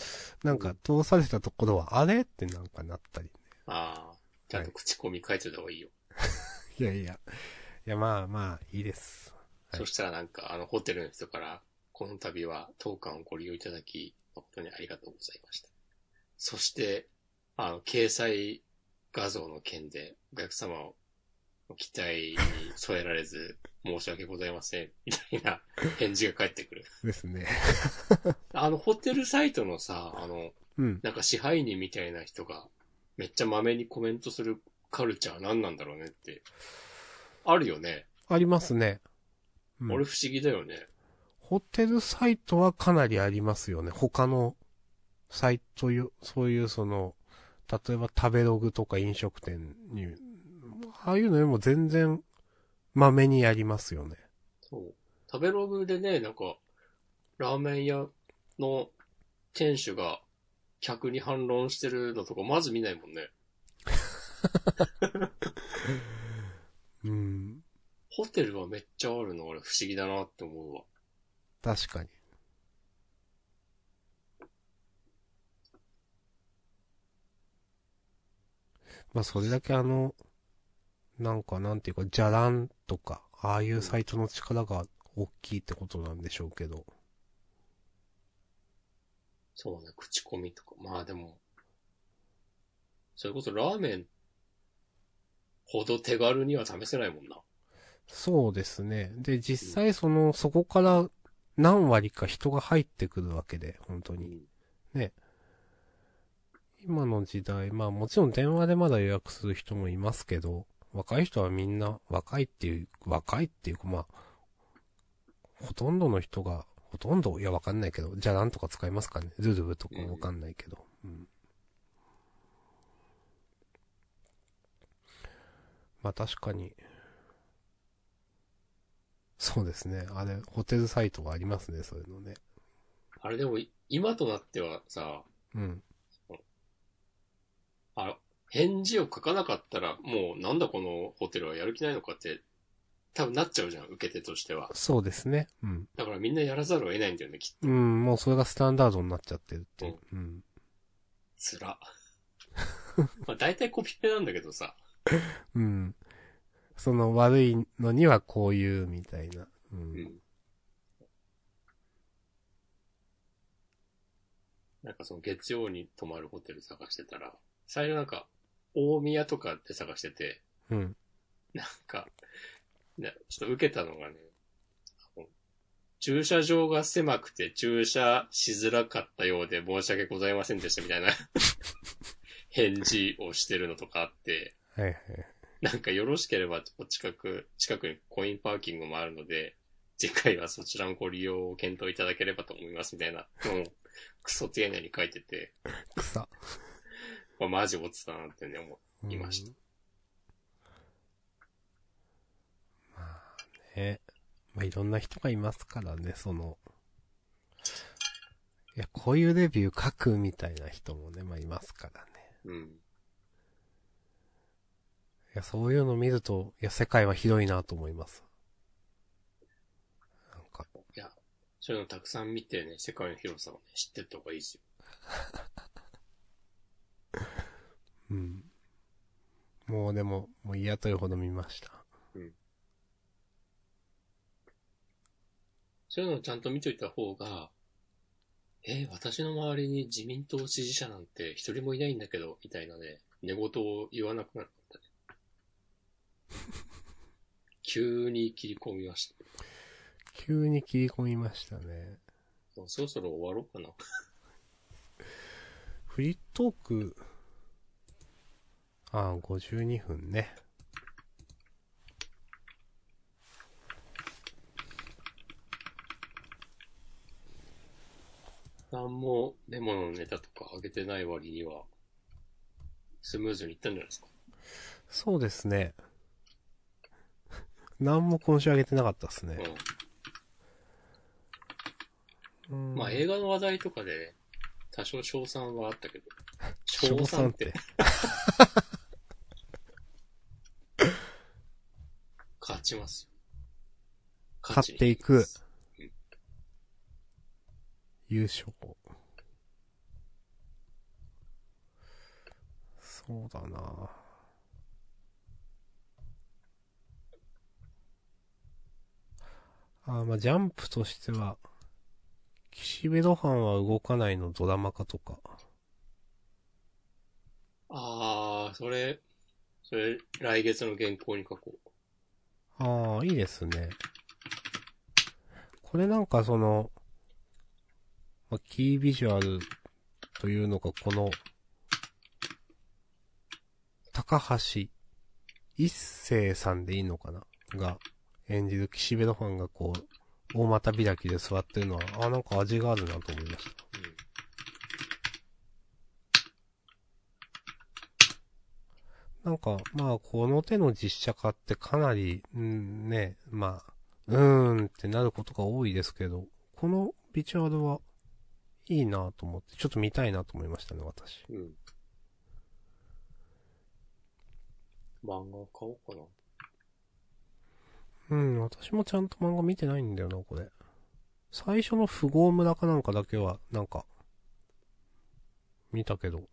なんか通されたところはあれってなんかなったり。ああ。ちゃんと口コミ書いておいた方がいいよ。<laughs> いやいや。いや、まあまあ、いいです。はいそしたらなんか、あの、ホテルの人から、この度は当館をご利用いただき、誠にありがとうございました。そして、あの、掲載画像の件で、お客様を期待に添えられず、<laughs> 申し訳ございません、みたいな返事が返ってくる。ですね。<laughs> あの、ホテルサイトのさ、あの、うん。なんか支配人みたいな人が、めっちゃまめにコメントするカルチャー何なんだろうねって、あるよね。ありますね。うん俺不思議だよね。ホテルサイトはかなりありますよね。他のサイトよ、そういうその、例えば食べログとか飲食店に、ああいうのよりも全然、まめにやりますよね。そう。食べログでね、なんか、ラーメン屋の店主が客に反論してるのとかまず見ないもんね。<laughs> うん。ホテルはめっちゃあるの俺不思議だなって思うわ。確かに。まあ、それだけあの、なんかなんていうか、じゃらんとか、ああいうサイトの力が大きいってことなんでしょうけど。そうね、口コミとか。まあでも、それこそラーメンほど手軽には試せないもんな。そうですね。で、実際その、そこから何割か人が入ってくるわけで、本当に。ね。今の時代、まあもちろん電話でまだ予約する人もいますけど、若い人はみんな、若いっていう、若いっていうかまあ、ほとんどの人が、ほとんど、いやわかんないけど、じゃあなんとか使いますかね。ズルブとかわかんないけど。うん。まあ確かに。そうですね。あれ、ホテルサイトがありますね、そういうのね。あれでも、今となってはさ、うん。あ、返事を書かなかったら、もうなんだこのホテルはやる気ないのかって、多分なっちゃうじゃん、受け手としては。そうですね。うん。だからみんなやらざるを得ないんだよね、きっと。うん、もうそれがスタンダードになっちゃってるっていう。うん。つら。<laughs> まあ大体コピペなんだけどさ。うん。その悪いのにはこういうみたいな。う。うんん。なんかその月曜に泊まるホテル探してたら、最初なんか、大宮とかで探してて、うん。なんか、ね、ちょっと受けたのがね、駐車場が狭くて駐車しづらかったようで申し訳ございませんでしたみたいな <laughs> 返事をしてるのとかあって、はいはい。<laughs> なんかよろしければお近く、近くにコインパーキングもあるので、次回はそちらのご利用を検討いただければと思いますみたいなのをクソ丁寧に書いてて、草。まあ、マジ落ちたなってね、思う。いましたうん。まあね。まあいろんな人がいますからね、その。いや、こういうレビュー書くみたいな人もね、まあいますからね。うん。いや、そういうの見ると、いや、世界は広いなと思います。なんか、いや、そういうのたくさん見てね、世界の広さをね、知ってった方がいいですよ。<laughs> うん。もうでも、もう嫌というほど見ました。そういうのをちゃんと見といた方が、えー私の周りに自民党支持者なんて一人もいないんだけど、みたいなね、寝言を言わなくなったね。急に切り込みました。急に切り込みましたね。そろそろ終わろうかな。<laughs> フリートーク、ああ、52分ね。なんもレモンのネタとか上げてない割には、スムーズにいったんじゃないですか？そうですね。何も今週あげてなかったですね。うんうん。まあ映画の話題とかで、多少賞賛はあったけど。賞 <laughs> 賞賛ってて。<laughs> 勝ちますよ。勝っていく勝ちに行きます優勝。そうだなあーまあ、ジャンプとしては、岸辺露伴は動かないのドラマ化とか。ああ、それ、それ、来月の原稿に書こう。ああ、いいですね。これなんかその、まあ、キービジュアルというのがこの、高橋一生さんでいいのかな？が演じる岸辺露伴がこう、大股開きで座ってるのは、あ、なんか味があるなと思いました。なんか、まあ、この手の実写化ってかなり、うん、ね、まあ、うーんってなることが多いですけど、このビジュアルはいいなと思って、ちょっと見たいなと思いましたね、私。うん。漫画買おうかな。うん、私もちゃんと漫画見てないんだよな、これ。最初の富豪村かなんかだけは、なんか、見たけど。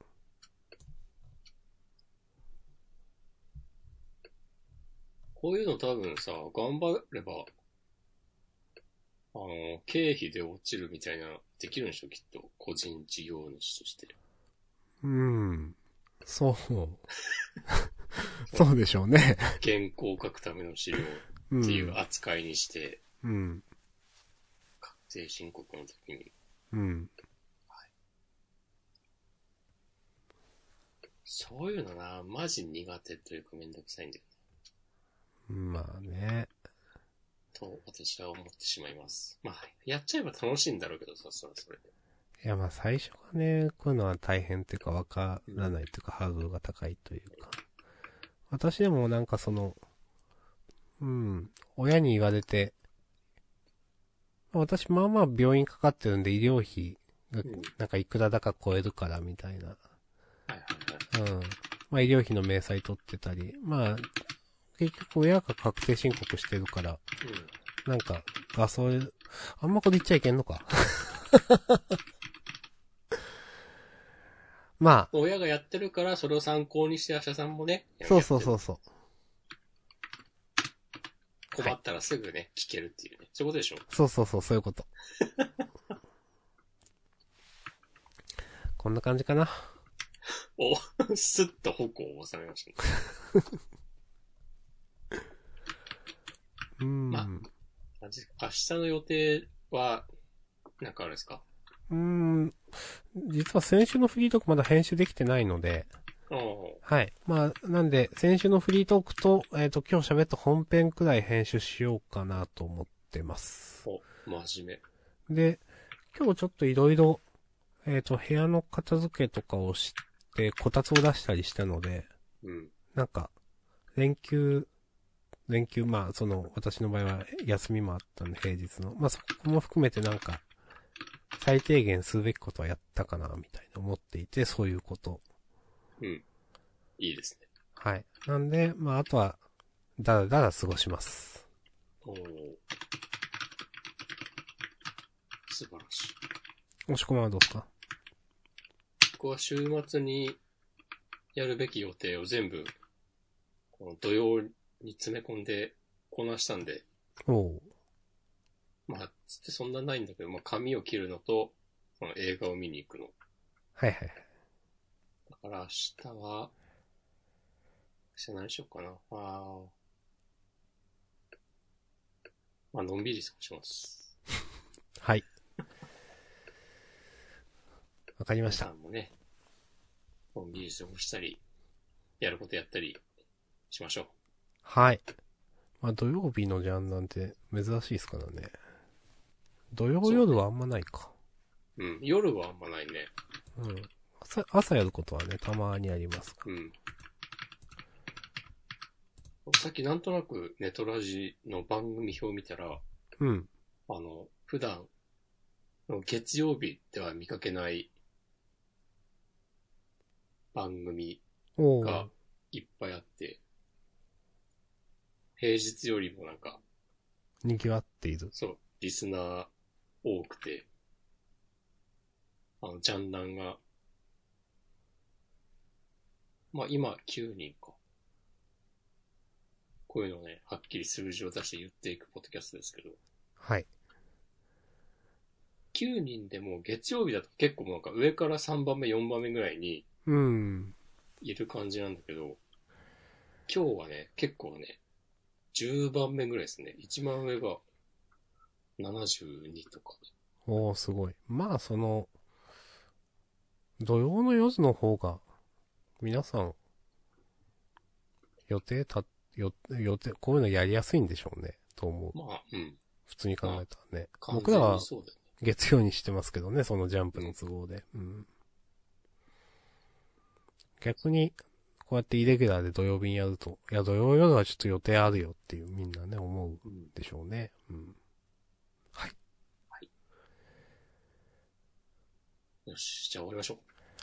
こういうの多分さ、頑張れば、あの、経費で落ちるみたいなできるんでしょ、きっと。個人事業主として。うん。そう。<laughs> そうでしょうね。原稿を書くための資料う。っていうん扱いにして、うん。確定申告の時に。うん。そういうのな、マジ苦手というかめんどくさいんだよ。まあね。と、私は思ってしまいます。まあ、やっちゃえば楽しいんだろうけどさ、それはそれで。いやまあ最初がね、こういうのは大変っていうかわからないっていうかハードルが高いというか。私でもなんかその、うん、親に言われて、私まあまあ病院かかってるんで医療費がうんなんかいくらだか超えるからみたいな。はいはいはい。うん。まあ医療費の明細取ってたり、まあ、結局親が確定申告してるから、なんか、ガソリン、あんまこれ言っちゃいけんのか。<laughs> まうん。親がやってるから、それを参考にして、アシャさんもね。あ、そうそうそうそう。困ったらすぐね、聞けるっていうね。そういうことでしょ？そうそうそう、そういうこと。<laughs> こんな感じかな。お、スッと矛を収めましたね。うん。まあじ明日の予定は、なんかあるんですか？うーん。実は先週のフリートークまだ編集できてないので、はい。まあ、なんで、先週のフリートークと、えっ、と、今日喋った本編くらい編集しようかなと思ってます。お、真面で、今日ちょっといろいろ、えっ、と、部屋の片付けとかをして、こたつを出したりしたので、目。うん。なんか、連休、連休、まあ、その、私の場合は休みもあったんで、平日の。まあ、そこも含めてなんか、最低限するべきことはやったかな、みたいな思っていて、そういうこと。うん。いいですね。はい。なんで、まあ、あとは、だらだら過ごします。おお素晴らしい。押し込まはどうですか？僕は週末にやるべき予定を全部、この土曜に詰め込んでこなしたんで、おう。まあ、つってそんなないんだけど、まあ、髪を切るのと、その映画を見に行くの。はいはい。だから明日は、明日何しようかな。あーまあ、のんびり過ごします。<laughs> はい。わかりましたもね、のんびり過ごしたり、やることやったりしましょう。はい。まあ、土曜日のジャンなんて珍しいですからね。土曜夜はあんまないか。うん。夜はあんまないね。うん。朝、朝やることはね、たまにありますかうん。さっきなんとなくネトラジの番組表見たら、うん。あの、普段、月曜日では見かけない番組がいっぱいあって、平日よりもなんか、賑わっている。そう、リスナー多くて、あの、ジャンダンが、まあ今9人か。こういうのをね、はっきり数字を出して言っていくポッドキャストですけど、はい。9人でも月曜日だと結構なんか上から3番目、4番目ぐらいにうん。いる感じなんだけど、今日はね、結構ね、10番目ぐらいですね。一番上が72とか。おー、すごい。まあ、その、土曜の夜の方が、皆さん、予定た、よ予定、こういうのやりやすいんでしょうね。と思う。まあ、うん。普通に考えたらね。完全僕らは。月曜にしてますけどね、そのジャンプの都合で。うん。逆に、こうやってイレギュラーで土曜日にやると、いや、土曜夜はちょっと予定あるよっていうみんなね、思ううん。でしょうね。うん。よし、じゃあ終わりましょう。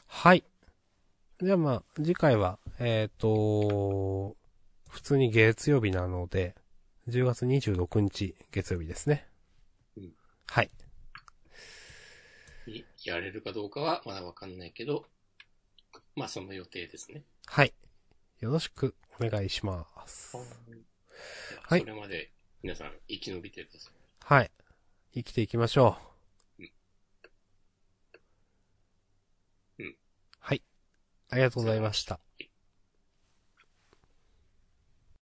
はい。じゃあまあ、次回は、えっ、と、普通に月曜日なので、10月26日月曜日ですね。うんはい。にやれるかどうかはまだわかんないけど、まあその予定ですね。はい。よろしくお願いします。ははいそれまで皆さん生き延びてください。はい。生きていきましょう。ありがとうございました。